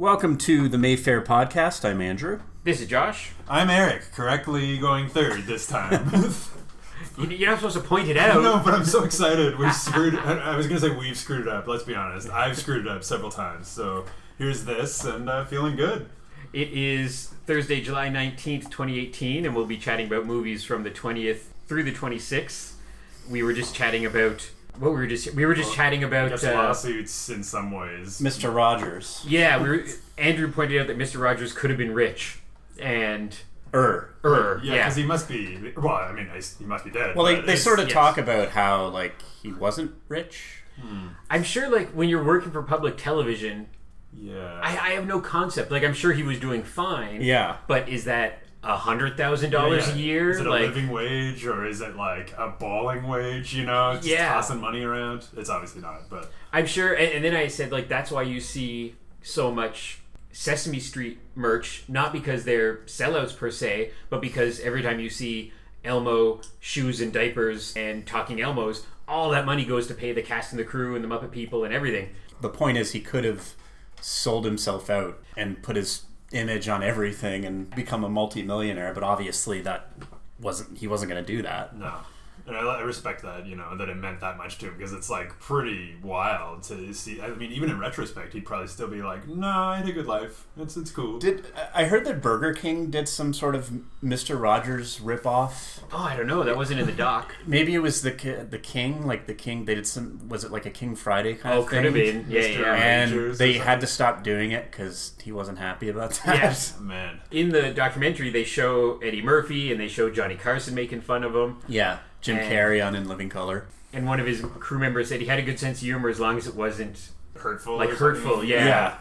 Welcome to the Mayfair podcast. I'm Andrew. This is Josh. I'm Eric, correctly going third this time. You- You're not supposed to point it out. no, but I'm so excited. We've screwed. I I was gonna say we've screwed it up. Let's be honest. I've screwed it up several times. So here's this, and uh, feeling good. It is Thursday, July 19th, 2018, and we'll be chatting about movies from the 20th through the 26th. We were just chatting about what we were just we were just chatting I about guess uh, lawsuits in some ways. Mr. Rogers. yeah, we were Andrew pointed out that Mr. Rogers could have been rich and Er. er Yeah, yeah. because he must be. Well, I mean, I- he must be dead. Well, they, they sort of yes. talk about how, like, he wasn't rich. I'm sure like when you're working for public television, Yeah. I, I have no concept. Like I'm sure he was doing fine. Yeah. But is that a hundred thousand dollars yeah. a year? Is it a living wage or is it like a balling wage? You know, just Yeah. tossing money around. It's obviously not, but I'm sure, and, and then I said like that's why you see so much Sesame Street merch, not because they're sellouts per se, but because every time you see Elmo shoes and diapers and talking Elmos, all that money goes to pay the cast and the crew and the Muppet people and everything. The point is, he could have sold himself out and put his image on everything and become a multimillionaire, but obviously that wasn't he wasn't going to do that. No. And I, I respect that, you know, that it meant that much to him because it's like pretty wild to see. I mean, even in retrospect, he'd probably still be like, "Nah, I had a good life. It's it's cool." Did I heard that Burger King did some sort of Mr. Rogers ripoff? Oh, I don't know. That wasn't in the doc. Maybe it was the the King, like the King. They did some. Was it like a King Friday kind Oh, of could thing? have been. Yeah, Mr. yeah. and they had to stop doing it because he wasn't happy about that. Yes. Man, In the documentary, they show Eddie Murphy and they show Johnny Carson making fun of him. yeah, Jim And- Carrey on In Living Color. And one of his crew members said he had a good sense of humor as long as it wasn't hurtful, like hurtful. Yeah.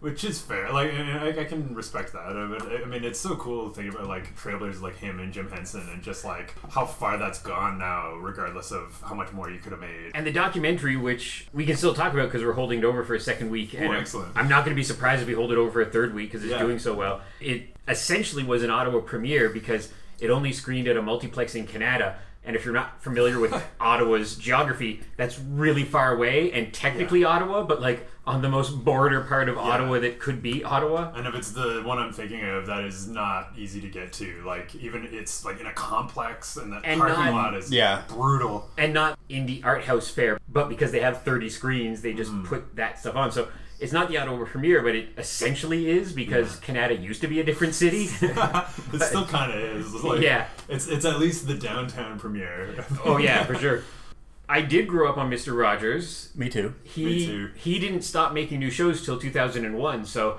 Which is fair. Like, I, I can respect that. But I mean, it's so cool to think about like trailers like him and Jim Henson, and just like how far that's gone now, regardless of how much more you could have made. And the documentary, which we can still talk about because we're holding it over for a second week, and Oh, I'm- excellent. I'm not going to be surprised if we hold it over for a third week because it's Yeah. doing so well. It essentially was an Ottawa premiere because it only screened at a multiplex in Kanata. And if you're not familiar with Ottawa's geography, that's really far away and technically Ottawa, but like on the most border part of Ottawa that could be Ottawa. And if it's the one I'm thinking of, that is not easy to get to. Like even it's like in a complex, and that And parking not- lot is Yeah. brutal. and not indie art house fair, but because they have 30 screens, they Mm. just put that stuff on. So it's not the Ottawa premiere, but it essentially is because Kanata used to be a different city. it still kind of is. It's like, Yeah. It's it's at least the downtown premiere. oh yeah, for sure. I did grow up on Mister Rogers. Me too. He Me too. he didn't stop making new shows till 2001, so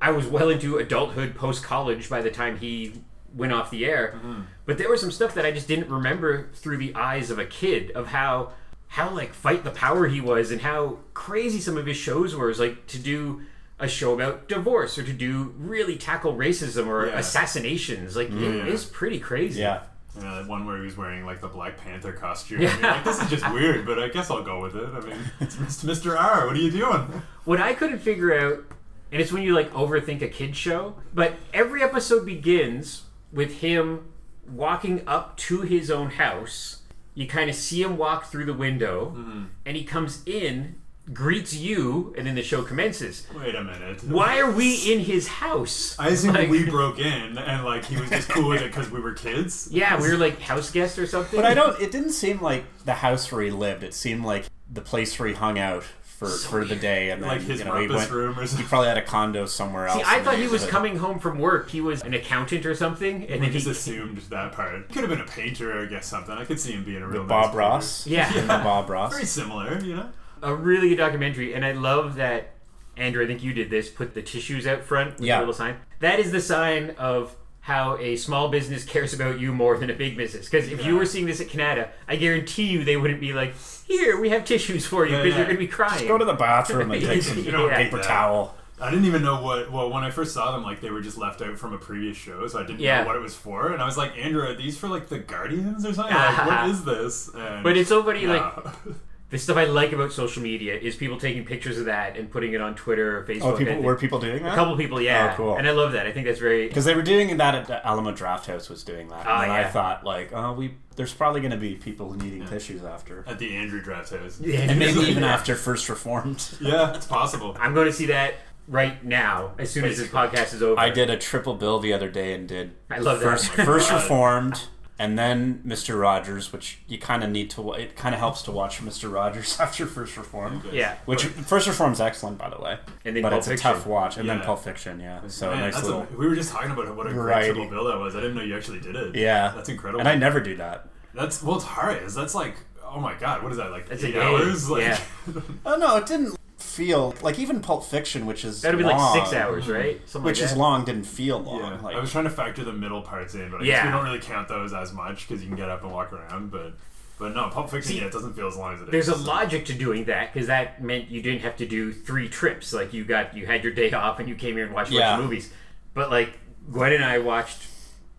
I was well into adulthood, post college by the time he went off the air. Mm-hmm. But there was some stuff that I just didn't remember through the eyes of a kid of how how like fight the power he was and how crazy some of his shows were. Is like to do a show about divorce or to do really tackle racism or Yeah. assassinations. Like Yeah. it is pretty crazy. Yeah. Yeah, one where he was wearing like the Black Panther costume. Yeah. I mean, like, this is just weird, but I guess I'll go with it. I mean, it's Mr. R. What are you doing? What I couldn't figure out, and it's when you like overthink a kid show, but every episode begins with him walking up to his own house. You kind of see him walk through the window, mm-hmm. and he comes in, greets you, and then the show commences. Wait a minute. Why are we in his house? I assume Like- we broke in and like he was just cool with it because we were kids. Yeah, we were like house guests or something. But I don't. It didn't seem like the house where he lived. It seemed like the place where he hung out for, for the day, and then Like his you know he went. room or He probably had a condo somewhere else. See, I thought he was but- coming home from work. He was an accountant or something, and We then he assumed that part. Could have been a painter, or I guess something. I could see him being a real Bob nice Ross. Yeah. And the Bob Ross. Very similar, you know. a really good documentary, and I love that Andrew. I think you did this. Put the tissues out front with Yeah. a little sign. That is the sign of how a small business cares about you more than a big business. Because if you were seeing this at Kanata, I guarantee you they wouldn't be like, "Here, we have tissues for you," because yeah. you're going to be crying. Just Go to the bathroom and take some You don't Yeah. paper towel. I didn't even know what. Well, when I first saw them, like they were just left out from a previous show, so I didn't Yeah. know what it was for. And I was like, Andrew, are these for like the Guardians or something? Like, what is this? And, But it's so funny, like yeah. the stuff I like about social media is people taking pictures of that and putting it on Twitter or Facebook. Oh, people and- were people doing that? a couple people, yeah. Oh, cool. And I love that. I think that's very. Because they were doing that at the Alamo Drafthouse was doing that. Ah, and I thought like, oh, we there's probably going to be people needing tissues after, at the Andrew Draft House. Yeah. and maybe even after First Reformed. Yeah, it's possible. I'm going to see that right now, as soon as this podcast is over. I did a triple bill the other day and did I love that. first, Oh first Reformed and then Mr. Rogers, which you kind of need to. It kind of helps to watch Mr. Rogers after First Reform. Yeah. Which First Reformed's excellent, by the way, And then but Pulp it's Fiction. a tough watch. And then Pulp Fiction, yeah. So Man, nice that's little. a, we were just talking about what a great triple bill that was. I didn't know you actually did it. yeah, that's incredible. And I never do that. That's well, it's hard. Is that's like oh my god, what is that like That's eight hours? Like, yeah. Oh no, it didn't feel like even Pulp Fiction, which is That'd be like six hours, right? Something which like is long, didn't feel long. yeah. Like, I was trying to factor the middle parts in, but I Yeah. guess we don't really count those as much because you can get up and walk around. But but no, Pulp Fiction, See, yeah, it doesn't feel as long as it is. There's a logic to doing that because that meant you didn't have to do three trips. Like you got you had your day off and you came here and watched a Yeah. bunch of movies. But like Gwen and I watched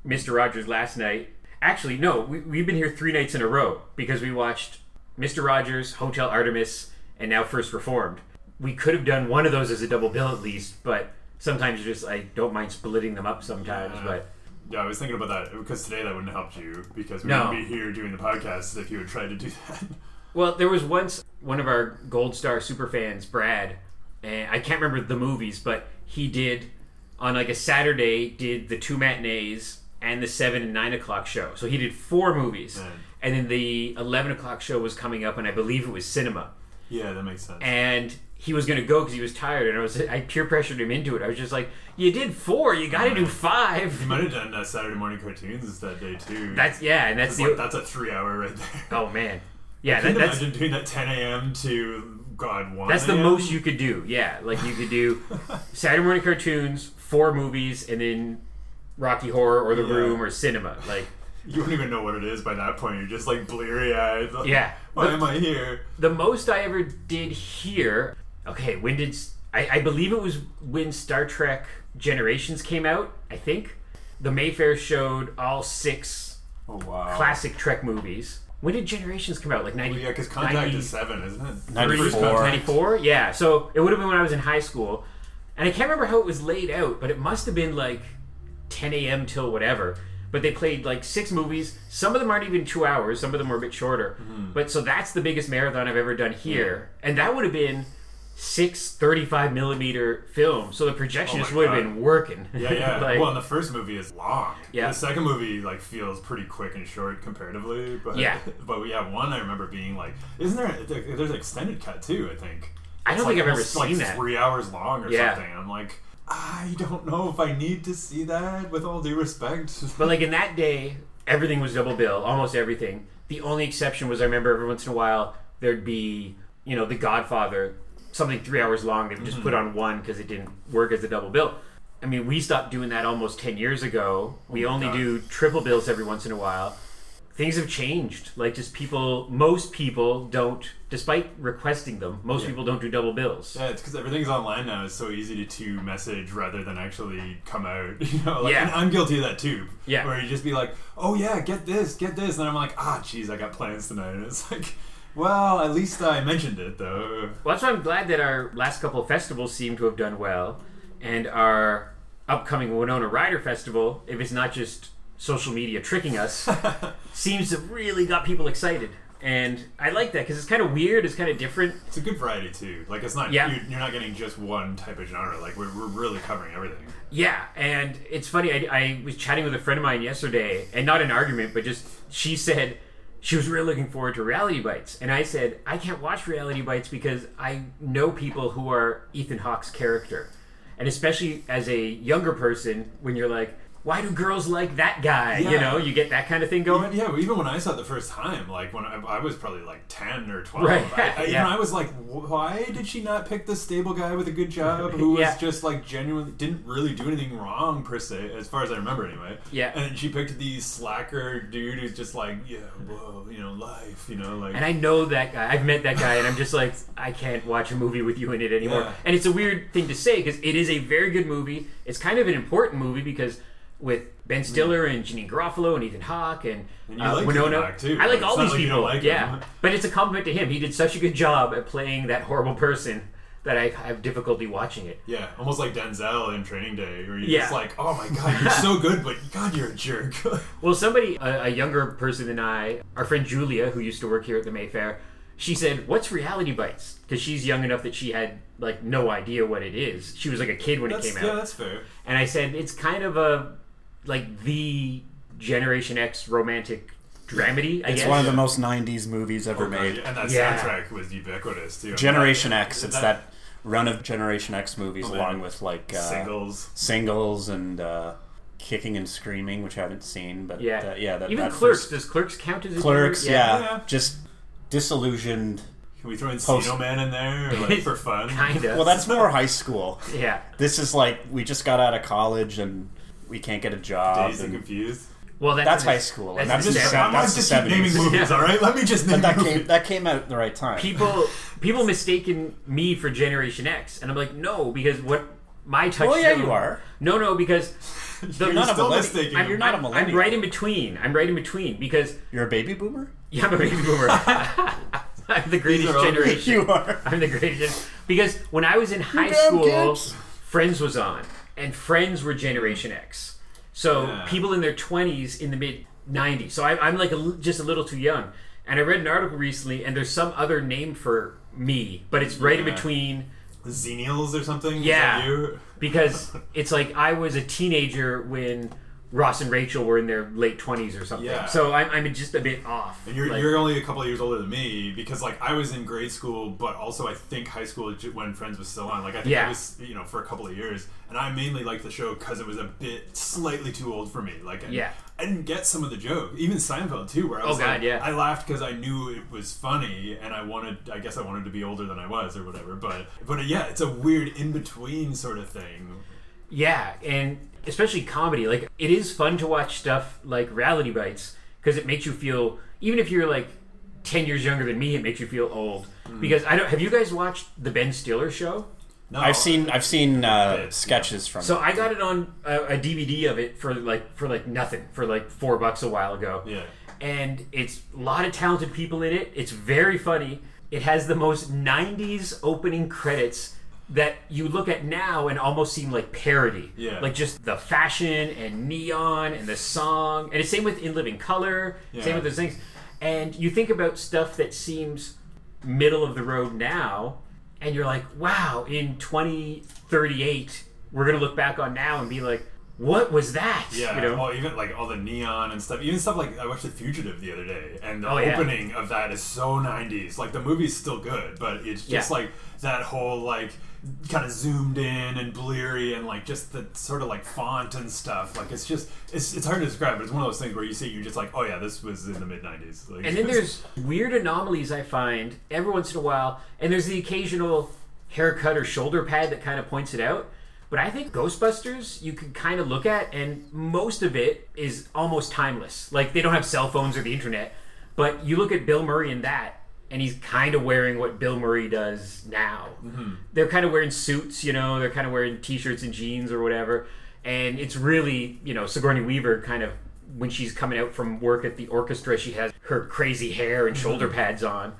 Mr. Rogers last night. Actually, no, we, we've been here three nights in a row because we watched Mr. Rogers, Hotel Artemis, and now First Reformed. We could have done one of those as a double bill at least, but sometimes just I don't mind splitting them up sometimes. Yeah. But Yeah, I was thinking about that because today that wouldn't have helped you because we No. wouldn't be here doing the podcast if you had tried to do that. Well, there was once one of our Gold Star super fans, Brad, and I can't remember the movies, but he did on like a Saturday did the two matinees and the seven and nine o'clock show. So he did four movies, Man. and then the eleven o'clock show was coming up, and I believe it was cinema, yeah, that makes sense. and he was going to go because he was tired, and I was I peer pressured him into it. I was just like, "You did four, you got to do five. you might have done uh, Saturday morning cartoons that day too. That's yeah, and that's the like, that's a three hour right there. oh man, yeah, Can that, that's imagine doing that 10 a.m. to God 1 That's the most you could do. Yeah, like you could do Saturday morning cartoons, four movies, and then Rocky Horror or The Yeah. Room or cinema. Like, You don't even know what it is by that point. You're just like bleary eyed. Like, yeah. Why The, am I here? the most I ever did here. Okay, when did I believe it was when Star Trek Generations came out. I think the Mayfair showed all six Oh wow. classic Trek movies. When did Generations come out? Like ninety? Well, yeah, because Contact 90 is seven, isn't it? Ninety-four. Ninety-four. yeah so it would have been when i was in high school and i can't remember how it was laid out but it must have been like 10 a.m till whatever but they played like six movies some of them aren't even two hours some of them were a bit shorter Mm-hmm. but so that's the biggest marathon i've ever done here and that would have been six 35 millimeter film, so the projectionist Oh would have been working Yeah, yeah. like, well, and the first movie is long. Yeah. The second movie like feels pretty quick and short comparatively, but Yeah. But yeah, one I remember being like, isn't there? There's an extended cut too. I think. I don't It's, think I've ever almost, like seen that. Three hours long or Yeah. something. I'm like, I don't know if I need to see that. With all due respect. But like in that day, everything was double bill, almost everything. The only exception was I remember every once in a while there'd be, you know, The Godfather, something three hours long. They would just put Mm-hmm. on one because it didn't work as a double bill. I mean, we stopped doing that almost ten years ago. We Oh my only God. do triple bills every once in a while. Things have changed. Like just people, most people don't, despite requesting them, most Yeah. people don't do double bills. Yeah, it's because everything's online now. It's so easy to, to message rather than actually come out. You know, like, Yeah. and I'm guilty of that too. Yeah. Where you just be like, oh yeah, get this, get this, and then I'm like, ah, jeez, I got plans tonight. And it's like, well, at least I mentioned it though. Well, that's why I'm glad that our last couple of festivals seem to have done well, and our upcoming Winona Ryder Festival, if it's not just social media tricking us, seems to have really got people excited. And I like that because it's kind of weird, it's kind of different. It's a good variety too. Like it's not Yeah. you're, you're not getting just one type of genre. Like we're, we're really covering everything. Yeah, and it's funny. I, I was chatting with a friend of mine yesterday, and not an argument, but just she said she was really looking forward to Reality Bites, and I said I can't watch Reality Bites because I know people who are Ethan Hawke's character, and especially as a younger person, when you're like, why do girls like that guy? You know, you get that kind of thing going. Yeah, even when I saw it the first time, like when I, I was probably like ten or twelve, Right, I, I, even yeah. I was like, why did she not pick the stable guy with a good job who was Yeah. just like genuinely didn't really do anything wrong per se, as far as I remember anyway. Yeah. and she picked the slacker dude who's just like, yeah, whoa, you know, life, you know, like. And I know that guy. I've met that guy, and I'm just like, I can't watch a movie with you in it anymore. Yeah. And it's a weird thing to say because it is a very good movie. It's kind of an important movie because with Ben Stiller and Janeane Garofalo and Ethan Hawke and, And uh, like Winona, too. I like all these like people. like yeah, him. but it's a compliment to him. He did such a good job at playing that horrible person that I have difficulty watching it. yeah, almost like Denzel in Training Day, where you're Yeah. just like, "Oh my god, you're so good, but God, you're a jerk." Well, somebody, a, a younger person than I, our friend Julia, who used to work here at the Mayfair, she said, "What's Reality Bites?" Because she's young enough that she had like no idea what it is. She was like a kid when That's, it came out. yeah, that's fair. and I said it's kind of a like the Generation X romantic dramedy. I It's guess. one of the most '90s movies ever Oh, made. and that Yeah. soundtrack was ubiquitous too. Generation That- X. It's that run of Generation X movies, Oh, along with like uh, singles. singles and uh, Kicking and Screaming, which I haven't seen, but yeah, uh, yeah, that, even that Clerks. first- Does Clerks count as a Clerks, genre? yeah. Yeah. just disillusioned. Can we throw in Post- Sino Man in there, or, like for fun? kind of. Well, that's more high school. yeah. This is like we just got out of college and we can't get a job. Dazed and and- confused. Well, that's, That's an- high school, and That's, that's an just- example. I'm that's just the keep naming movies, Yeah. all right? Let me just name but that movies. came that came out at the right time. people people mistaken me for Generation X, and I'm like, no, because what my touchstone. Well, yeah, you are. No, no, because the, You're not a still millennial. mistaken. I'm, You're not a I'm- millennial. I'm right in between. I'm right in between because You're a baby boomer. yeah, I'm a baby boomer. I'm the greatest generation. You are. I'm the greatest because when I was in high school, kids. Friends was on, and Friends were Generation X. So Yeah. people in their 20s, in the mid 90s. So I, I'm like a, just a little too young. And I read an article recently, and there's some other name for me, but it's right in between Xenials or something. Yeah. because it's like I was a teenager when Ross and Rachel were in their late 20s or something. Yeah. So I'm, I'm just a bit off. And you're, Like, you're only a couple of years older than me because like I was in grade school, but also I think high school when Friends was still on. Like I think Yeah. I was you know for a couple of years, and I mainly liked the show because it was a bit slightly too old for me. Like I, Yeah. I didn't get some of the joke, even Seinfeld too, where I Oh, was God, like, yeah. I laughed because I knew it was funny, and I wanted, I guess I wanted to be older than I was or whatever. But but uh, yeah, it's a weird in between sort of thing. Yeah, and especially comedy. Like it is fun to watch stuff like Reality Bites because it makes you feel even if you're like 10 years younger than me, it makes you feel old. Mm. Because I don't have you guys watched the Ben Stiller show? No, I've seen I've seen uh, Bits, sketches from. So it. I got it on a, a DVD of it for like for like nothing for like 4 bucks a while ago. Yeah. and it's a lot of talented people in it. It's very funny. It has the most 90s opening credits that you look at now and almost seem like parody. Yeah. Like just the fashion and neon and the song. And it's same with In Living Color, Yeah. same with those things. And you think about stuff that seems middle of the road now, and you're like, wow, in 2038, we're going to look back on now and be like, what was that? Yeah, You know? well, even like all the neon and stuff, even stuff like I watched The Fugitive the other day, and the Oh, yeah. opening of that is so '90s. Like the movie's still good, but it's just Yeah. like that whole like kind of zoomed in and bleary and like just the sort of like font and stuff. Like it's just it's it's hard to describe, but it's one of those things where you see you're just like, oh yeah, this was in the mid '90s. Like, And then there's weird anomalies I find every once in a while, and there's the occasional haircut or shoulder pad that kind of points it out. But I think Ghostbusters you can kind of look at, and most of it is almost timeless. Like they don't have cell phones or the internet, but you look at Bill Murray in that, and he's kind of wearing what Bill Murray does now. Mm-hmm. They're kind of wearing suits, you know, they're kind of wearing t-shirts and jeans or whatever, and it's really, you know, Sigourney Weaver kind of when she's coming out from work at the orchestra, she has her crazy hair and mm-hmm. shoulder pads on.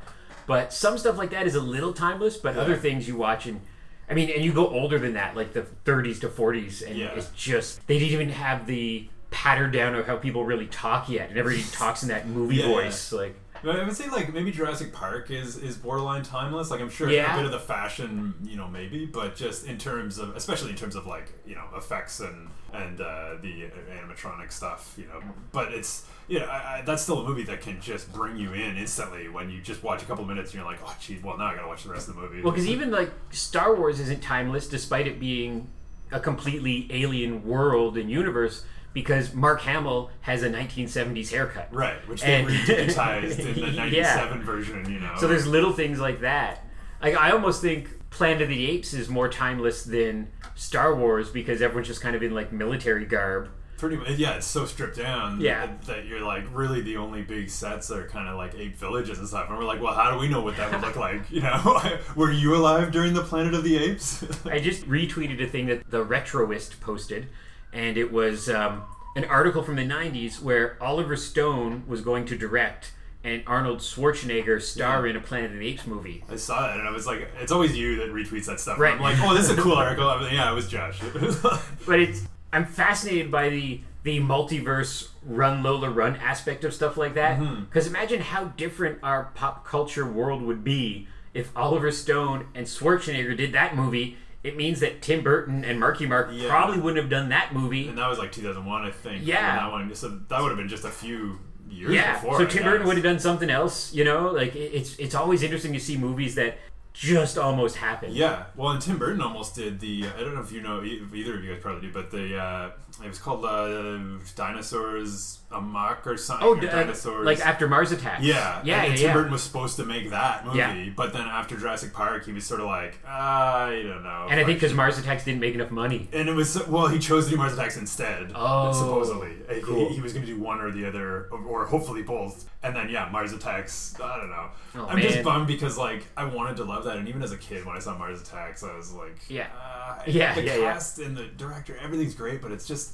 But some stuff like that is a little timeless, but other things you watch and I mean, and you go older than that, like the 30s to 40s, and Yeah. it's just they didn't even have the pattern down of how people really talk yet, and everybody talks in that movie Yeah. voice, like. But I would say like maybe Jurassic Park is is borderline timeless. Like I'm sure Yeah. a bit of the fashion, you know, maybe, but just in terms of, especially in terms of like you know effects and and uh, the animatronic stuff, you know. But it's yeah, I, I, that's still a movie that can just bring you in instantly when you just watch a couple minutes and you're like, oh geez, well now I gotta watch the rest of the movie. Well, because even like Star Wars isn't timeless, despite it being a completely alien world and universe, because Mark Hamill has a 1970s haircut. right, which they And- re-digitized in the Yeah. '97 version, you know. So there's little things like that. Like I almost think Planet of the Apes is more timeless than Star Wars because everyone's just kind of in like military garb. Pretty much, yeah. It's so stripped down. Yeah. that- that you're like really the only big sets are kind of like ape villages and stuff. And we're like, well, how do we know what that would look like? You know, were you alive during the Planet of the Apes? I just retweeted a thing that the Retroist posted, and it was um, an article from the 90s where Oliver Stone was going to direct and Arnold Schwarzenegger star in a Planet of the Apes movie. I saw that and I was like, it's always you that retweets that stuff. Right. I'm like, oh, this is a cool article. Like, yeah, it was Josh. But it's I'm fascinated by the the multiverse run Lola run aspect of stuff like that. Mm-hmm. Because imagine how different our pop culture world would be if Oliver Stone and Schwarzenegger did that movie. It means that Tim Burton and Marky Mark Yeah. probably wouldn't have done that movie. And that was like 2001, I think. Yeah. that one. So that would have been just a few years Yeah, before. so I Tim Burton would have done something else. You know, like it's it's always interesting to see movies that just almost happen. Yeah, well, and Tim Burton almost did the. I don't know if you know, either of you guys probably do, but the uh, it was called uh, Dinosaurs Amok or something. Oh, or d- Dinosaurs. like after Mars Attacks. yeah, yeah, and yeah. Tim yeah. Burton was supposed to make that movie, Yeah. but then after Jurassic Park, he was sort of like, I don't know. and I think because Mars Attacks didn't make enough money. And it was well, he chose to do Mars Attacks instead. Oh, supposedly He- cool. he, was going to do one or the other, or, hopefully both. And then yeah, Mars Attacks. I don't know. Oh, I'm just bummed because like I wanted to love that, and even as a kid when I saw Mars Attacks, I was like, Yeah. uh, Yeah, the yeah. cast and the director, everything's great, but it's just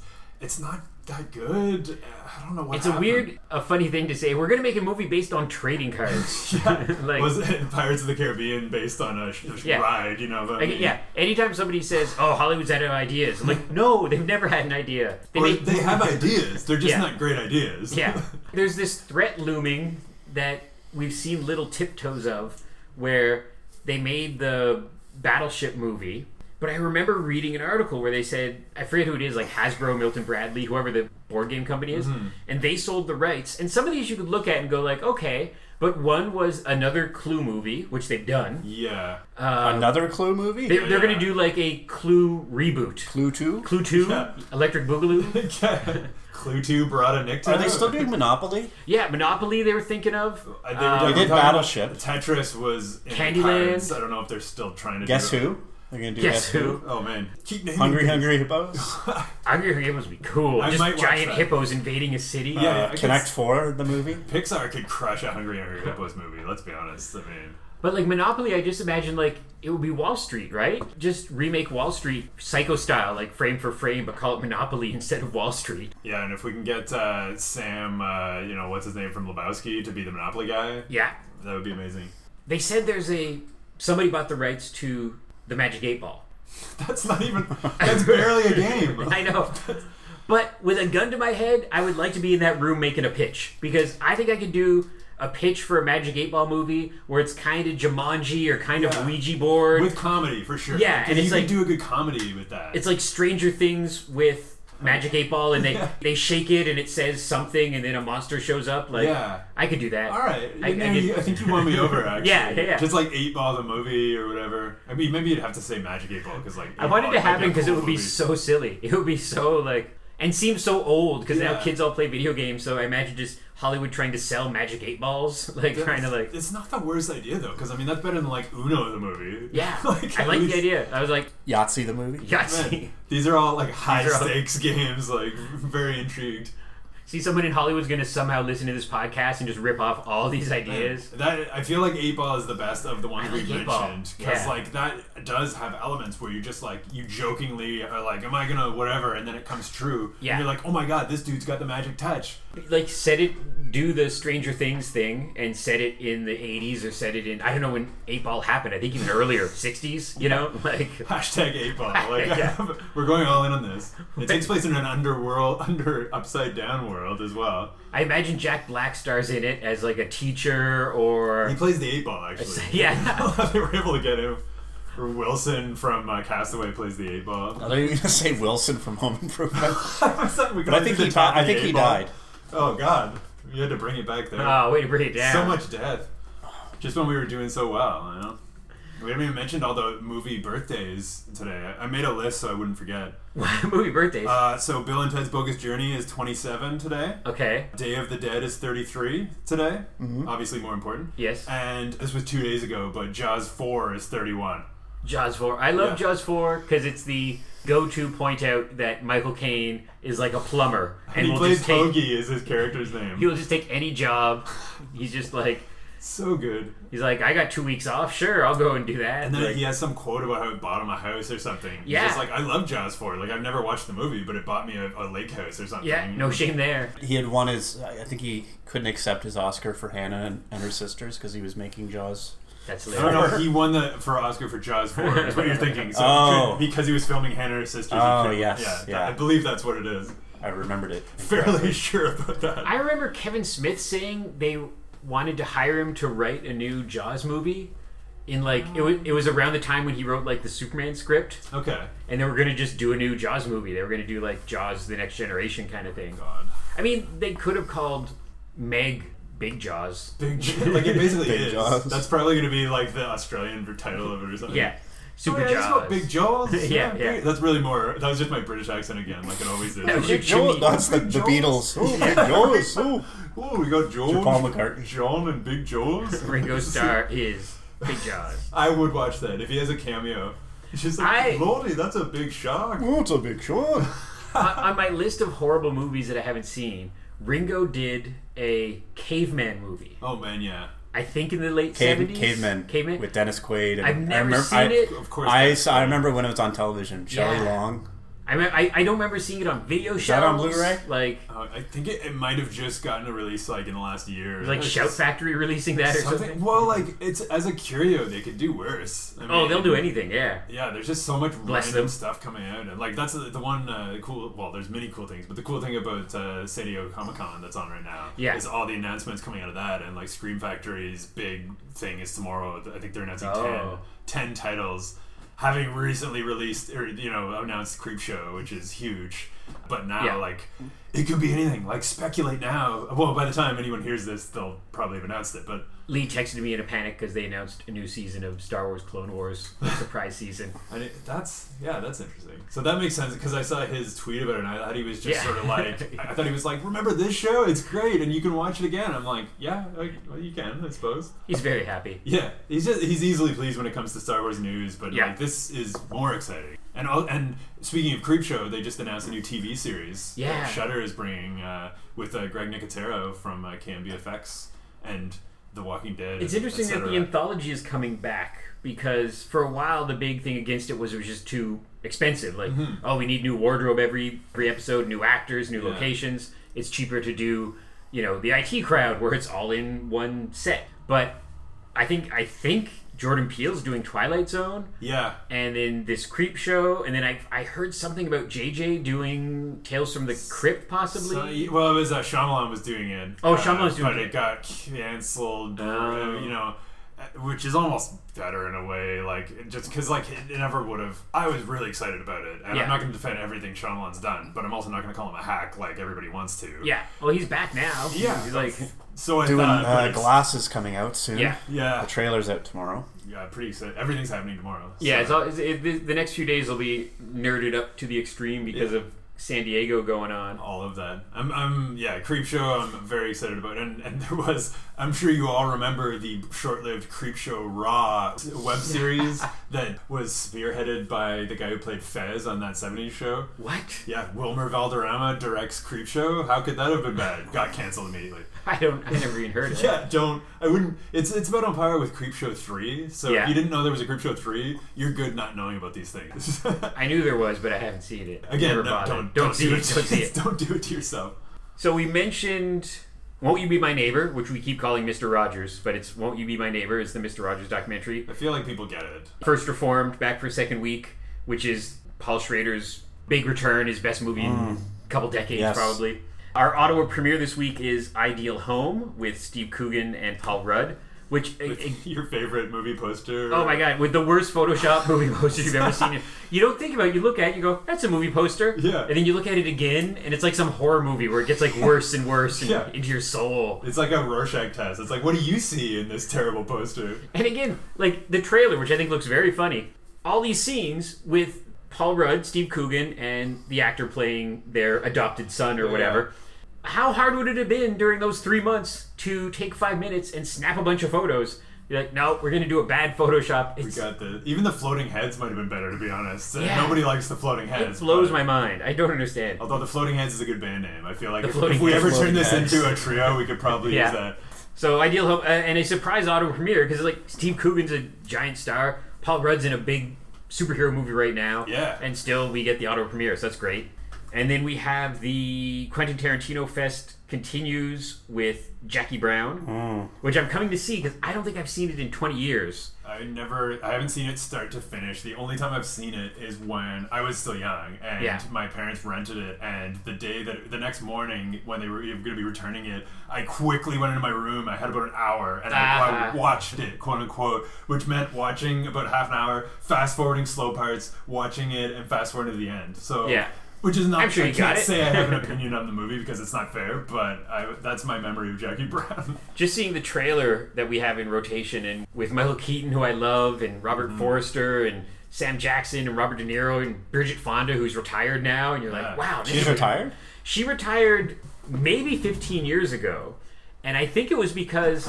it's not that good. I don't know what. It's a weird, a funny thing to say. We're gonna make a movie based on trading cards. Yeah. like, was it Pirates of the Caribbean based on a, sh- Yeah. ride? You know, like, yeah. Anytime somebody says, "Oh, Hollywood's out of ideas," I'm like, "No, they've never had an idea. They Or make they have ideas. They're just Yeah. not great ideas. yeah. There's this threat looming that we've seen little tiptoes of where they made the Battleship movie. But I remember reading an article where they said, I forget who it is, like Hasbro, Milton Bradley, whoever the board game company is, Mm-hmm. and they sold the rights. And some of these you could look at and go like, okay, but one was another Clue movie, which they've done. yeah. Uh, Another Clue movie? they, they're going to do like a Clue reboot. Clue 2? Clue 2, Yeah. Electric Boogaloo. Clue 2 brought a Nick Are they still doing Monopoly? Yeah, Monopoly they were thinking of. Uh, they, were They talking did about- Battleship. Tetris was in Candyland. Pirates. I don't know if they're still trying to Guess do it. Who? They're going to do Guess Guess, who? Oh man, keep naming Hungry things. Hungry Hippos? Hungry Hungry Hippos would be cool. I Just might watch giant that. hippos invading a city. Yeah, uh, I guess- Connect 4, the movie? Pixar could crush a Hungry Hungry Hippos movie. Let's be honest. I mean, But like Monopoly, I just imagine like it would be Wall Street, right? Just remake Wall Street psycho style, like frame for frame, but call it Monopoly instead of Wall Street. yeah, and if we can get uh, Sam, uh, you know, what's his name from Lebowski, to be the Monopoly guy, Yeah. that would be amazing. They said there's a somebody bought the rights to the Magic Eight Ball. That's not even. That's barely a game. I know. But with a gun to my head, I would like to be in that room making a pitch because I think I could do a pitch for a Magic Eight Ball movie where it's kind of Jumanji or kind Yeah. of Ouija board. with comedy for sure. Yeah, and you it's could like- do a good comedy with that. it's like Stranger Things with Magic Eight Ball, and they Yeah. they shake it and it says something, and then a monster shows up. Like, Yeah. I could do that. All right, I- I, I think you won me over. Actually, Yeah, yeah, yeah. Just like Eight Ball the movie or whatever. I mean, maybe you'd have to say Magic Eight Ball because like I wanted to be happen because it would be movie. so silly. It would be so like and seem so old because now kids all play video games. So I imagine just Hollywood trying to sell Magic Eight Balls, like trying to like. It's not the worst idea though, because I mean that's better than like Uno the movie. Yeah, like, I like least- the idea. I was like, Yahtzee the movie? Yahtzee. Man, these are all like high These all- stakes games. Like very intrigued. See, someone in Hollywood's going to somehow listen to this podcast and just rip off all these ideas. That I feel like Eight Ball is the best of the ones I we've like Eight mentioned because Yeah. like that does have elements where you just like you jokingly are like, "Am I gonna whatever?" and then it comes true. Yeah. and you're like, "Oh my god, this dude's got the magic touch." Like, set it, do the Stranger Things thing and set it in the 80s or set it in, I don't know when 8 Ball happened. I think even earlier, 60s, you know? Like, Hashtag Eight Ball. Like Yeah. we're going all in on this. It takes place in an underworld, under upside down world as well. I imagine Jack Black stars in it as like a teacher or. He plays the Eight Ball actually. Yeah. they were able to get him. Or Wilson from uh, Castaway plays the Eight Ball. I thought you were going to say Wilson from Home Improvement. but But I think he, di- I think he died. Oh God, you had to bring it back there. Oh, way to bring it down. so much death. Just when we were doing so well, you know. We haven't even mentioned all the movie birthdays today. I I made a list so I wouldn't forget. Movie birthdays. Uh, so Bill and Ted's Bogus Journey is 27 today. okay. Day of the Dead is 33 today. Mm-hmm. Obviously more important. Yes. And this was two days ago, but Jaws 4 is 31. Jaws 4. I love Yeah. Jaws 4 because it's the go to point out that Michael Caine is like a plumber. And, he will plays just take. Hoagie is his character's name. He will just take any job. He's just like, so good. he's like, I got two weeks off. Sure, I'll go and do that. And then Like, he has some quote about how it bought him a house or something. He's Yeah. just like, I love Jaws 4. Like, I've never watched the movie, but it bought me a, a lake house or something. yeah, no shame there. He had won his. I think he couldn't accept his Oscar for Hannah and, and her sisters because he was making Jaws. That's No, hilarious. no, he won the for Oscar for Jaws 4. Is what you're thinking. So Oh. because he was filming Hannah and her sisters. he Oh, couldn't- yes, yeah, yeah. I believe that's what it is. I remembered it. Fairly sure about that. I remember Kevin Smith saying they wanted to hire him to write a new Jaws movie. In like it was, it was around the time when he wrote like the Superman script, Okay. and they were gonna just do a new Jaws movie. They were gonna do like Jaws: The Next Generation kind of thing. Oh, God. I mean, they could have called Meg Big Jaws. Big J- like it basically Big is. Jaws. That's probably going to be like the Australian title of it or something. Yeah, Oh, Super yeah, Jaws. got Big Jaws. Yeah, yeah. big- That's really more. That was just my British accent again, like it always is. No, Big Jimmy- Joe, that's the, the Jaws. Beatles. Oh, Big Joe's. Oh. Oh, we got George, Paul McCartney. John, and Big Jaws. Ringo Starr is Big Jaws. I would watch that if he has a cameo. It's just like, I- Lordy, that's a big shark. Oh, it's a big shark. on, on my list of horrible movies that I haven't seen, Ringo did a caveman movie. Oh man, yeah. I think in the late Cave, seventies. caveman, Caveman. with Dennis Quaid. And I've I never remember- seen I, it. Of course. I that's saw, I remember when it was on television. Shelley Yeah. Long. I, mean, I I don't remember seeing it on video that on shelves. Blu-ray? Like Uh, I think it, it might have just gotten a release like in the last year. like It's Shout Factory releasing that or something- something. Well, like it's as a curio, they could do worse. I Oh, mean, they'll do anything. Yeah. Yeah, there's just so much Bless random them. stuff coming out, and like that's the, the one uh, cool. Well, there's many cool things, but the cool thing about uh, San Diego Comic Con that's on right now Yeah. is all the announcements coming out of that, and like Scream Factory's big thing is tomorrow. I think they're announcing Oh. 10, 10 titles, having recently released or you know announced Creep Show, which is huge. But now, Yeah. like, it could be anything. Like, speculate now. Well, by the time anyone hears this, they'll probably have announced it. But Lee texted me in a panic because they announced a new season of Star Wars Clone Wars, surprise season. And did- that's yeah, that's interesting. So that makes sense because I saw his tweet about it, and I thought he was just Yeah. sort of like, I thought he was like, "Remember this show? It's great, and you can watch it again." I'm like, "Yeah, I- well, you can, I suppose." He's very happy. Yeah, he's just he's easily pleased when it comes to Star Wars news, but Yeah. like this is more exciting. And and speaking of Creep Show, they just announced a new TV series. Yeah. Shudder is bringing uh, with uh, Greg Nicotero from uh, KNB EFX and The Walking Dead. It's interesting that the anthology is coming back because for a while the big thing against it was it was just too expensive. Like, oh, we need new wardrobe every every episode, new actors, new Yeah. locations. It's cheaper to do, you know, the IT crowd where it's all in one set. But I think I think Jordan Peele's doing Twilight Zone, yeah. and then this Creep Show, and then I I heard something about JJ doing Tales from the Crypt, possibly. So, well, it was uh, Shyamalan was doing it. Oh, uh, Shyamalan's doing but it. it got canceled. Oh. you know, which is almost better in a way. Like just because like it, it never would have. I was really excited about it, and Yeah. I'm not going to defend everything Shyamalan's done, but I'm also not going to call him a hack like everybody wants to. yeah, well, he's back now. Yeah. he's like, So I Doing thought, uh, glasses coming out soon. yeah. Yeah. The trailer's out tomorrow. Yeah, pretty excited. Everything's happening tomorrow. Yeah, so- it's all, it's, it, the, the next few days will be nerded up to the extreme because Yeah. of San Diego going on. all of that. I'm, I'm yeah, Creep Show. I'm very excited about, and and there was. I'm sure you all remember the short-lived Creep Show Raw web series that was spearheaded by the guy who played Fez on that '70s show. What? Yeah, Wilmer Valderrama directs Creep Show. How could that have been bad? Got canceled immediately. I don't. I never even heard of it. Yeah, don't. I wouldn't. It's it's about on par with Creep Show three. So Yeah. if you didn't know there was a Creep Show three, you're good not knowing about these things. I knew there was, but I haven't seen it. Again, no, bothered. Don't don't see do it. Don't see it. don't do it to yourself. So we mentioned "Won't You Be My Neighbor," which we keep calling Mr. Rogers, but it's "Won't You Be My Neighbor." is the Mr. Rogers documentary. I feel like people get it. First Reformed, back for a second week, which is Paul Schrader's big return, his best movie in mm. a couple decades, Yes. probably. Our Ottawa premiere this week is Ideal Home with Steve Coogan and Paul Rudd, which uh, Your favorite movie poster? Oh my god, with the worst Photoshop movie poster you've ever seen. You don't think about it, you look at it, you go, that's a movie poster. Yeah. And then you look at it again, and it's like some horror movie where it gets like worse and worse and Yeah. into your soul. It's like a Rorschach test. It's like, what do you see in this terrible poster? And again, like the trailer, which I think looks very funny, all these scenes with Paul Rudd, Steve Coogan, and the actor playing their adopted son or Yeah. How hard would it have been during those three months to take five minutes and snap a bunch of photos? You're like, no, we're gonna do a bad Photoshop. We got the even the floating heads might have been better to be honest. Yeah. Nobody likes the floating heads. it blows my mind. I don't understand. Although the floating heads is a good band name, I feel like if, if we ever turn this Heads. into a trio, we could probably Yeah. use that. So Ideal Home, uh, and a surprise Ottawa premiere because like Steve Coogan's a giant star, Paul Rudd's in a big superhero movie right now, Yeah. and still we get the Ottawa premiere, so that's great. And then we have the Quentin Tarantino Fest continues with Jackie Brown, which I'm coming to see because I don't think I've seen it in 20 years. I never, I haven't seen it start to finish. The only time I've seen it is when I was still young, and Yeah. my parents rented it. And the day that, the next morning when they were going to be returning it, I quickly went into my room. I had about an hour, and I, Ah. I watched it, quote unquote, which meant watching about half an hour, fast forwarding slow parts, watching it, and fast forwarding to the end. So Yeah. Which is not. I'm sure I you can't got it. say I have an opinion on the movie because it's not fair, but I, that's my memory of Jackie Brown. Just seeing the trailer that we have in rotation and with Michael Keaton, who I love, and Robert Mm-hmm. Forster, and Sam Jackson, and Robert De Niro, and Bridget Fonda, who's retired now, and you're Yeah. like, wow, this She's is- retired. She retired maybe 15 years ago, and I think it was because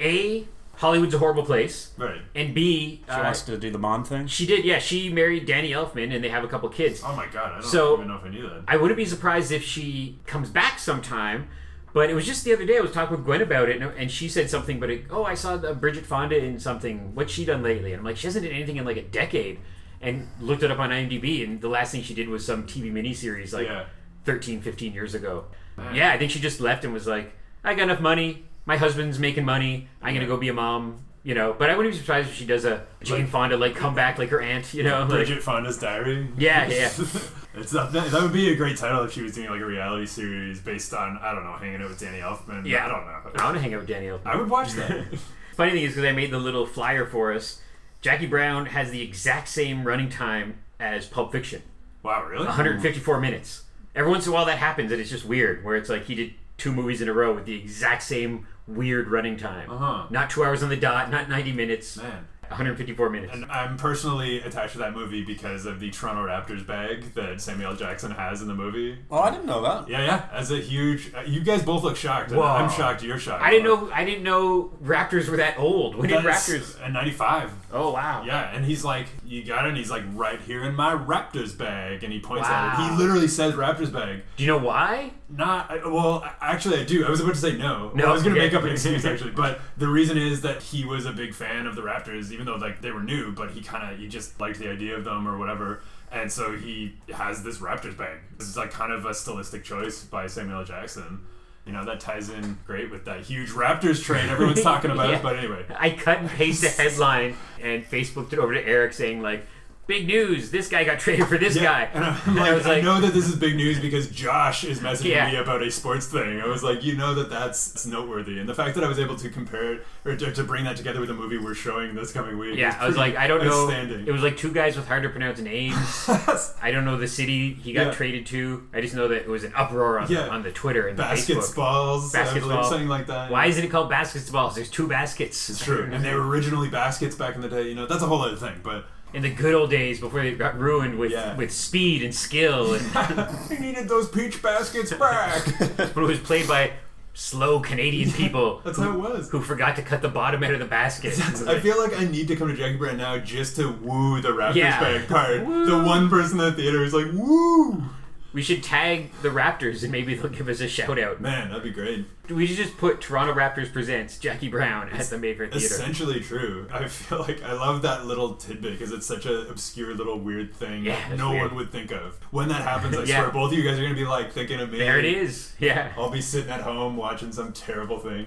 a Hollywood's a horrible place, right. and b She uh, wants to do the Bond thing. she did yeah she married Danny Elfman, and they have a couple kids. Oh my god, I don't So- even know if I knew that. I wouldn't be surprised if she comes back sometime. But it was just the other day I was talking with Gwen about it, and, and she said something. But it, oh, I saw the Bridget Fonda in something. What's she done lately? And I'm like, she hasn't done anything in like a decade. And looked it up on IMDb, and the last thing she did was some TV miniseries like Yeah. 13, 15 years ago. Man. Yeah, I think she just left and was like, I got enough money. My husband's making money. I'm gonna go be a mom. You know, but I wouldn't be surprised if she does a Jane Like- Fonda like come back like her aunt. You know, like, Bridget Fonda's Diary. Yeah, yeah. it's not, that, that would be a great title if she was doing like a reality series based on I don't know, hanging out with Danny Elfman. Yeah. I don't know. I want to hang out with Danny Elfman. I would watch that. Funny thing is, because I made the little flyer for us, Jackie Brown has the exact same running time as Pulp Fiction wow, really? 154 minutes. Every once in a while that happens, and it's just weird, where it's like he did two movies in a row with the exact same weird running time. Uh-huh. Not two hours on the dot, not 90 minutes, Man. 154 minutes. And I'm personally attached to that movie because of the Toronto Raptors bag that Samuel L. Jackson has in the movie. Oh, I didn't know that. Yeah, yeah. As a huge, uh, you guys both look shocked. and Whoa. I'm shocked. You're shocked. I didn't know. I didn't know Raptors were that old. When did That's Raptors? in '95. Oh wow. Yeah, and he's like, "You got it." And he's like, "Right here in my Raptors bag," and he points at it. He literally says Raptors bag. Do you know why? Not I- well. actually, I do. I was about to say no. No, I was going to okay. make up an excuse actually, but the reason is that he was a big fan of the Raptors, even though like they were new, but he kind of he just liked the idea of them or whatever, and so he has this Raptors bag. This is like kind of a stylistic choice by Samuel L. Jackson. You know that ties in great with that huge Raptors trade everyone's talking about. Yeah. But anyway, I cut and paste the headline and Facebooked it over to Eric saying like, "Big news! This guy got traded for this guy." And I'm And like, I I, was like, know that this is big news because Josh is messaging Yeah. me about a sports thing. I was like, you know that that's, that's noteworthy, and the fact that I was able to compare it or to, to bring that together with a movie we're showing this coming week. Yeah, I was like, I don't know. It was like two guys with hard to pronounce names. I don't know the city he got Yeah. traded to. I just know that it was an uproar on, Yeah. the, on the Twitter and basketballs, I Basketball. something like that. Why isn't it called basketballs? There's two baskets. It's true, and they were originally baskets back in the day. You know, that's a whole other thing, but. In the good old days before they got ruined with Yeah. with speed and skill, and I needed those peach baskets back. but it was played by slow Canadian people That's how it was. who forgot to cut the bottom out of the basket. I feel like I need to come to Jackie Brown now just to woo the Raptors Yeah. bag part. Woo. The one person in the theater is like, woo! We should tag the Raptors and maybe they'll give us a shout out. Man, that'd be great. We should just put Toronto Raptors presents Jackie Brown at the Mayfair Theater. Essentially true. I feel like I love that little tidbit because it's such an obscure little weird thing Yeah, that no weird. one would think of. When that happens, I Yeah. swear both of you guys are gonna be like thinking of me. There it is. Yeah. I'll be sitting at home watching some terrible thing.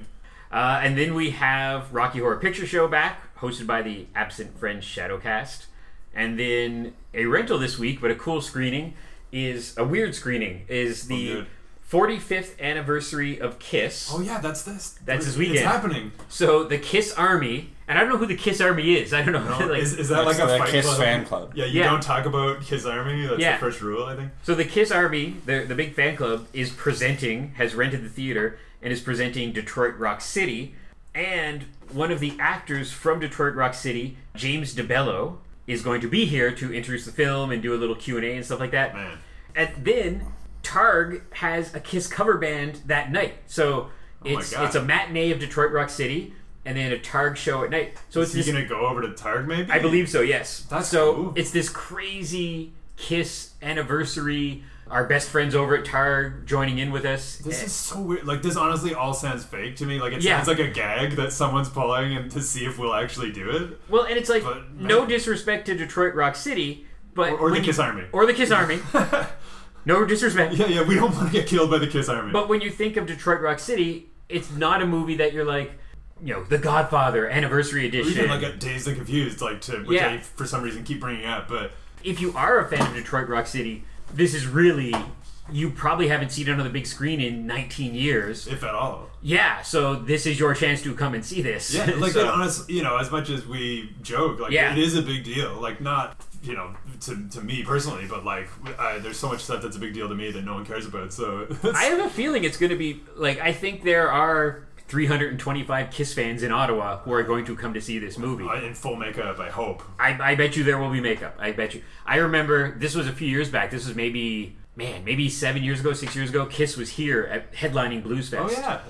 Uh, and then we have Rocky Horror Picture Show back, hosted by the absent Friends Shadowcast. And then a rental this week, but a cool screening, is a weird screening, is oh, the good. 45th anniversary of Kiss. Oh yeah, that's this. That's this weekend. It's happening. So the Kiss Army, and I don't know who the Kiss Army is. I don't know. No, like, is, is that like a fight Kiss club? fan club. Yeah, you Yeah. don't talk about Kiss Army. That's Yeah. the first rule, I think. So the Kiss Army, the the big fan club, is presenting, has rented the theater, and is presenting Detroit Rock City. And one of the actors from Detroit Rock City, James DeBello, is going to be here to introduce the film and do a little Q and A and stuff like that. Man. And then Targ has a Kiss cover band that night. So Oh it's God. it's a matinee of Detroit Rock City, and then a Targ show at night. So Is it's he gonna go over to Targ maybe? I believe so. Yes. That's so. cool. It's this crazy Kiss anniversary. Our best friends over at Targ joining in with us. This eh. is so weird. Like this, honestly, all sounds fake to me. Like it Yeah. sounds like a gag that someone's pulling and to see if we'll actually do it. well, and it's like But, no disrespect to Detroit Rock City, but Or- or the when Kiss you- Army. or the Kiss Army. No disrespect. Yeah, yeah, we don't want to get killed by the Kiss Army. But when you think of Detroit Rock City, it's not a movie that you're like, you know, The Godfather Anniversary Or Edition. even like a Dazed and Confused, like to which Yeah. I for some reason keep bringing up. But if you are a fan of Detroit Rock City, this is really you probably haven't seen it on the big screen in 19 years. if at all, Yeah, so this is your chance to come and see this. yeah, like So- and honest, you know, as much as we joke, like Yeah. it is a big deal. Like not you know to, to me personally, but like uh, there's so much stuff that's a big deal to me that no one cares about. So I have a feeling it's going to be like I think there are 325 Kiss fans in Ottawa who are going to come to see this movie. in full makeup, I hope. I, I bet you there will be makeup. I bet you. I remember this was a few years back. This was maybe man, maybe seven years ago, six years ago. Kiss was here at headlining Blues Fest. Oh yeah,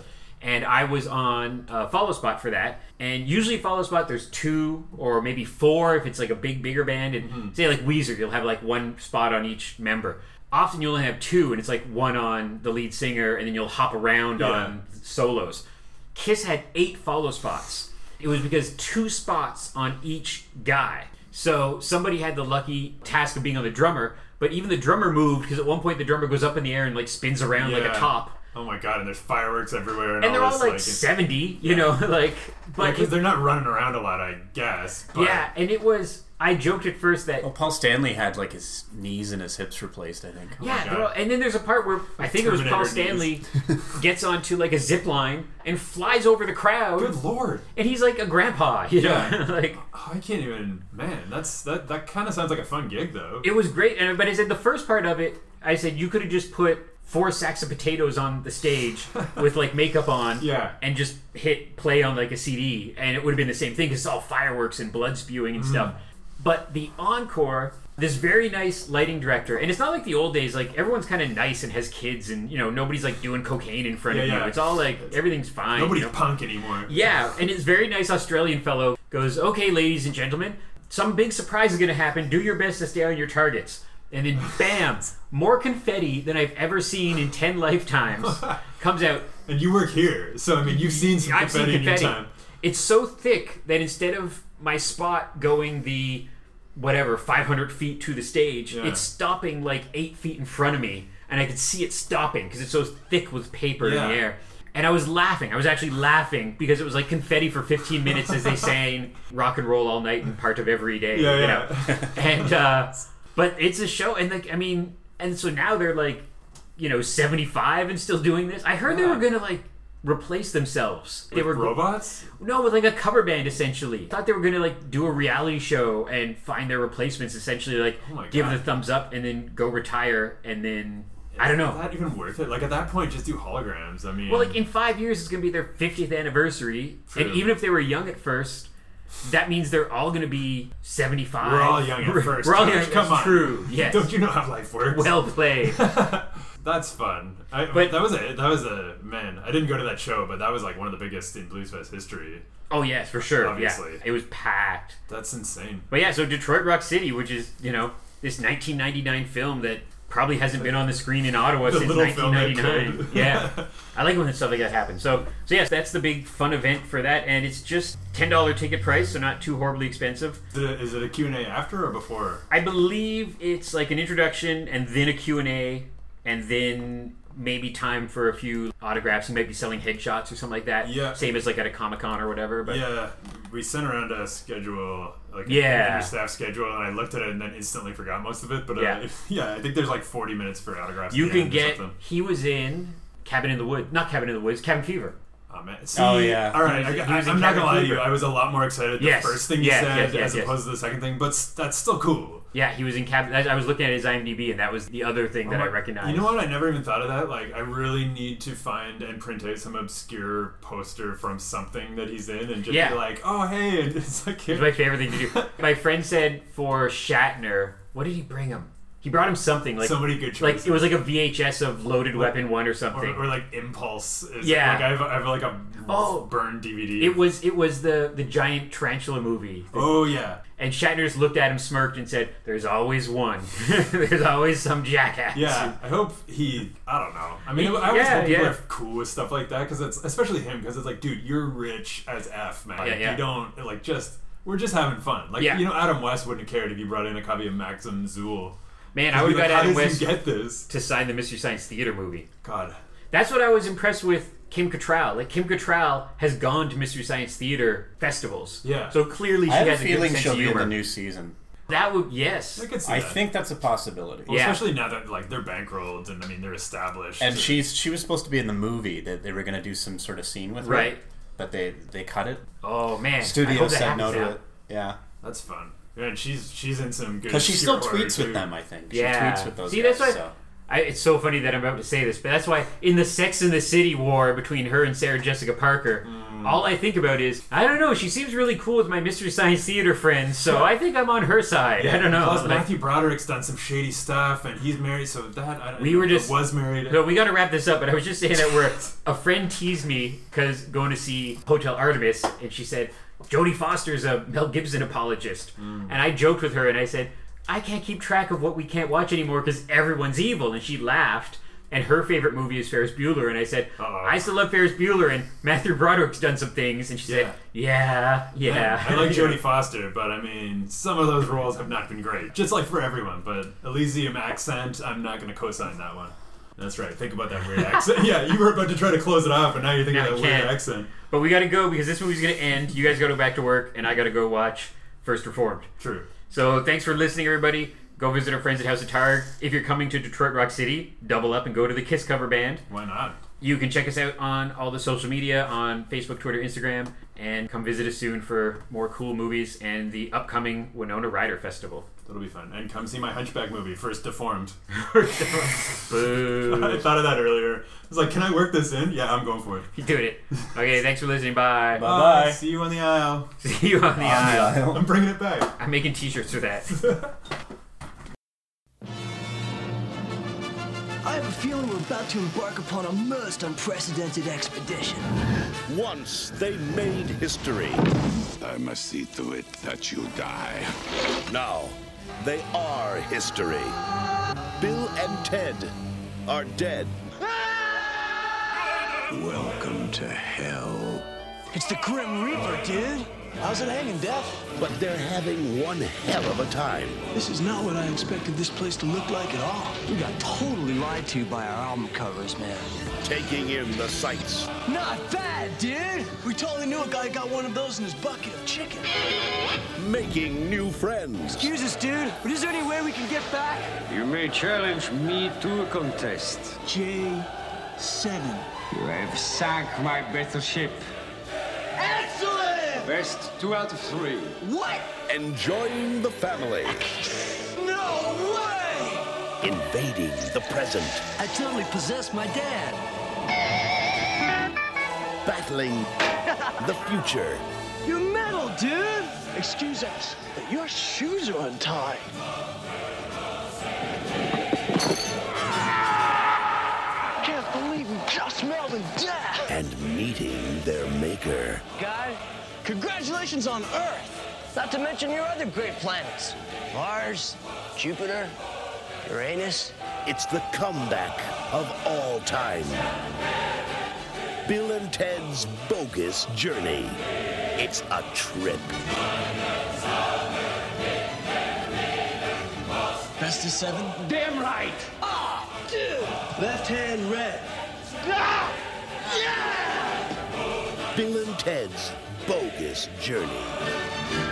and I was on uh, follow spot for that. And usually follow spot, there's two or maybe four if it's like a big bigger band. And Mm-hmm. say like Weezer, you'll have like one spot on each member. Often you only have two, and it's like one on the lead singer, and then you'll hop around Yeah. on solos. Kiss had eight follow spots. It was because two spots on each guy. So somebody had the lucky task of being on the drummer, but even the drummer moved because at one point the drummer goes up in the air and like spins around like a top. Oh my god, and there's fireworks everywhere, and, And they're all this, like like, seventy, you know, like. But because it- they're not running around a lot, I guess. But yeah, and it was. I joked at first that Well, Paul Stanley had like his knees and his hips replaced. I think. yeah, oh God. all- and then there's a part where I think it was Paul Stanley Terminator gets onto like a zip line and flies over the crowd, Good lord. and he's like a grandpa, you know, Yeah. like Oh, I can't even. Man, that's that. That kind of sounds like a fun gig, though. it was great. And but I said the first part of it, I said you could have just put four sacks of potatoes on the stage with like makeup on, Yeah. and just hit play on like a CD, and it would have been the same thing because it's all fireworks and blood spewing and mm. stuff. But the encore, this very nice lighting director, and it's not like the old days. Like everyone's kind of nice and has kids, and you know nobody's like doing cocaine in front of Yeah, you. It's all like everything's fine. Nobody's you know? punk anymore. Yeah, and this very nice Australian fellow goes, "Okay, ladies and gentlemen, some big surprise is going to happen. Do your best to stay on your targets." And then, bam, more confetti than I've ever seen in ten lifetimes comes out. And you work here, so I mean, you've seen some I've seen confetti in your time. It's so thick that instead of my spot going the whatever 500 feet to the stage, Yeah. it's stopping like eight feet in front of me, and I could see it stopping because it's so thick with paper Yeah. in the air. And I was laughing. I was actually laughing because it was like confetti for 15 minutes as they sang "Rock and Roll All Night" and part of every day. Yeah, you yeah. know? and uh, but it's a show, and like I mean, and so now they're like, you know, 75 and still doing this. I heard they were gonna like replace themselves. they were robots. no, with like a cover band essentially. Thought they were gonna like do a reality show and find their replacements. Essentially, like Oh give the thumbs up and then go retire and then I don't know. Is that even worth it? Like at that point, just do holograms. I mean, Well, like in five years, it's gonna be their 50th anniversary, and even if they were young at first, that means they're all gonna be 75. we're all young at first. We're all young. Come on. true. Yes. Don't you know how life works? well played. That's fun. I, But- that was a that was a man. I didn't go to that show, but that was like one of the biggest in Blues Fest history. oh yes, for sure. Obviously. Yeah, it was packed. That's insane. But yeah, so Detroit Rock City, which is you know this 1999 film that probably hasn't been on the screen in Ottawa The since little film that 1999. yeah, I like when stuff like that happens. So, so yes, that's the big fun event for that, and it's just ten dollar ticket price, so not too horribly expensive. Is it, a, is it a Q and A after or before? I believe it's like an introduction and then a Q and A, and then maybe time for a few autographs. You might be selling headshots or something like that. Yeah. same as like at a Comic Con or whatever. But Yeah, we sent around a schedule, like Yeah. a staff schedule, and I looked at it and then instantly forgot most of it. But uh, Yeah. yeah, I think there's like 40 minutes for autographs. you can get. He was in Cabin in the Woods, not Cabin in the Woods, Cabin Fever. Oh, man. See, Oh, yeah. All right, He was- I, he was in am not gonna lie to you. I was a lot more excited the Yes. first thing you Yes, said yes, yes, as yes. opposed to the second thing, but that's still cool. Yeah, he was in Cabin. I was looking at his IMDb, and that was the other thing that Oh I recognized. You know what? I never even thought of that. Like, I really need to find and print out some obscure poster from something that he's in, and just Yeah. be like, "Oh, hey!" It's like, It's my favorite thing to do. my friend said for Shatner, what did he bring him? He brought him something like so many good like it was like a VHS of Loaded Weapon One or or, something. or like Impulse. Is, Yeah. Like I have, I have like a Oh. burned DVD. it was it was the the giant tarantula movie. Oh yeah. And Shatner's looked at him, smirked, and said, "There's always one. There's always some jackass." Yeah, I hope he. I don't know. I mean, I always yeah, hope people yeah. are cool with stuff like that because it's especially him because it's like, dude, you're rich as f, man. Yeah, yeah. You don't like just. We're just having fun. Like you know, Adam West wouldn't have cared if you brought in a copy of Maxim Zool. Man, I would have Like, got Adam West get this? to sign the Mystery Science Theater movie. God. That's what I was impressed with Kim Cattrall. Like Kim Cattrall has gone to Mystery Science Theater festivals. Yeah. So clearly she I have a has a good feeling sense she'll of be in the new season. that would yes. I could see I that. think that's a possibility. Well, Yeah. especially now that like they're bankrolled and I mean they're established. And she's she was supposed to be in the movie that they were going to do some sort of scene with her, Right. But they they cut it. Oh man. Studio said no to now. it. Yeah, that's fun. Yeah, and she's she's in some good. because she still tweets with too. them. I think she Yeah. tweets with those See, guys. that's why so. I, it's so funny that I'm about to say this, but that's why in the Sex and the City war between her and Sarah Jessica Parker, Mm. all I think about is I don't know. She seems really cool with my Mystery Science Theater friends, so I think I'm on her side. I don't know. Plus, Like- Matthew Broderick's done some shady stuff, and he's married. So that I don't We know, were just- was married. So we got to wrap this up, but I was just saying that where a friend teased me because going to see Hotel Artemis, and she said Jodie Foster's a Mel Gibson apologist, Mm. and I joked with her and I said I can't keep track of what we can't watch anymore because everyone's evil, and she laughed. And her favorite movie is Ferris Bueller, and I said Uh-oh. I still love Ferris Bueller, and Matthew Broderick's done some things, and she said yeah, yeah. I like Jodie Foster, but I mean, some of those roles have not been great. Just like for everyone, but Elysium accent, I'm not going to co-sign that one. That's right. Think about that weird accent. yeah, you were about to try to close it off, and now you're thinking No, of I that weird accent. But we got to go because this movie's gonna end. You guys got to go back to work, and I got to go watch First Reformed. True. So thanks for listening, everybody. Go visit our friends at House of Targ. If you're coming to Detroit Rock City, double up and go to the Kiss cover band. Why not? You can check us out on all the social media on Facebook, Twitter, Instagram, and come visit us soon for more cool movies and the upcoming Winona Ryder Festival. That'll be fun. And come see my Hunchback movie, First Deformed. Boo. I thought of that earlier. I was like, can I work this in? Yeah, I'm going for it. You doing it. Okay, thanks for listening. Bye. Bye-bye. See you on the aisle. See you on the aisle. I'm bringing it back. I'm making t-shirts for that. Feeling we're about to embark upon a most unprecedented expedition. Once they made history. I must see to it that you die. Now they are history. Bill and Ted are dead. Welcome to hell. It's the Grim Reaper, dude. How's it hanging, Death? But they're having one hell of a time. This is not what I expected this place to look like at all. We got totally lied to by our album covers, man. Taking in the sights. Not bad, dude. We totally knew a guy got one of those in his bucket of chicken. Making new friends. Excuse us, dude, but is there any way we can get back? You may challenge me to a contest. J7. You have sunk my battleship. Excellent! Best two out of three. What? Enjoying the family. No way! Invading the present. I totally possessed my dad. Battling the future. You're metal, dude! Excuse us, but your shoes are untied. Can't believe we just smelled and death! And meeting their maker. Guy, congratulations on Earth! Not to mention your other great planets. Mars, Jupiter, Uranus. It's the comeback of all time. Bill and Ted's Bogus Journey. It's a trip. Best of seven? Damn right! Ah, dude! Left hand red. Ah! Yeah! Bill and Ted's Bogus Journey.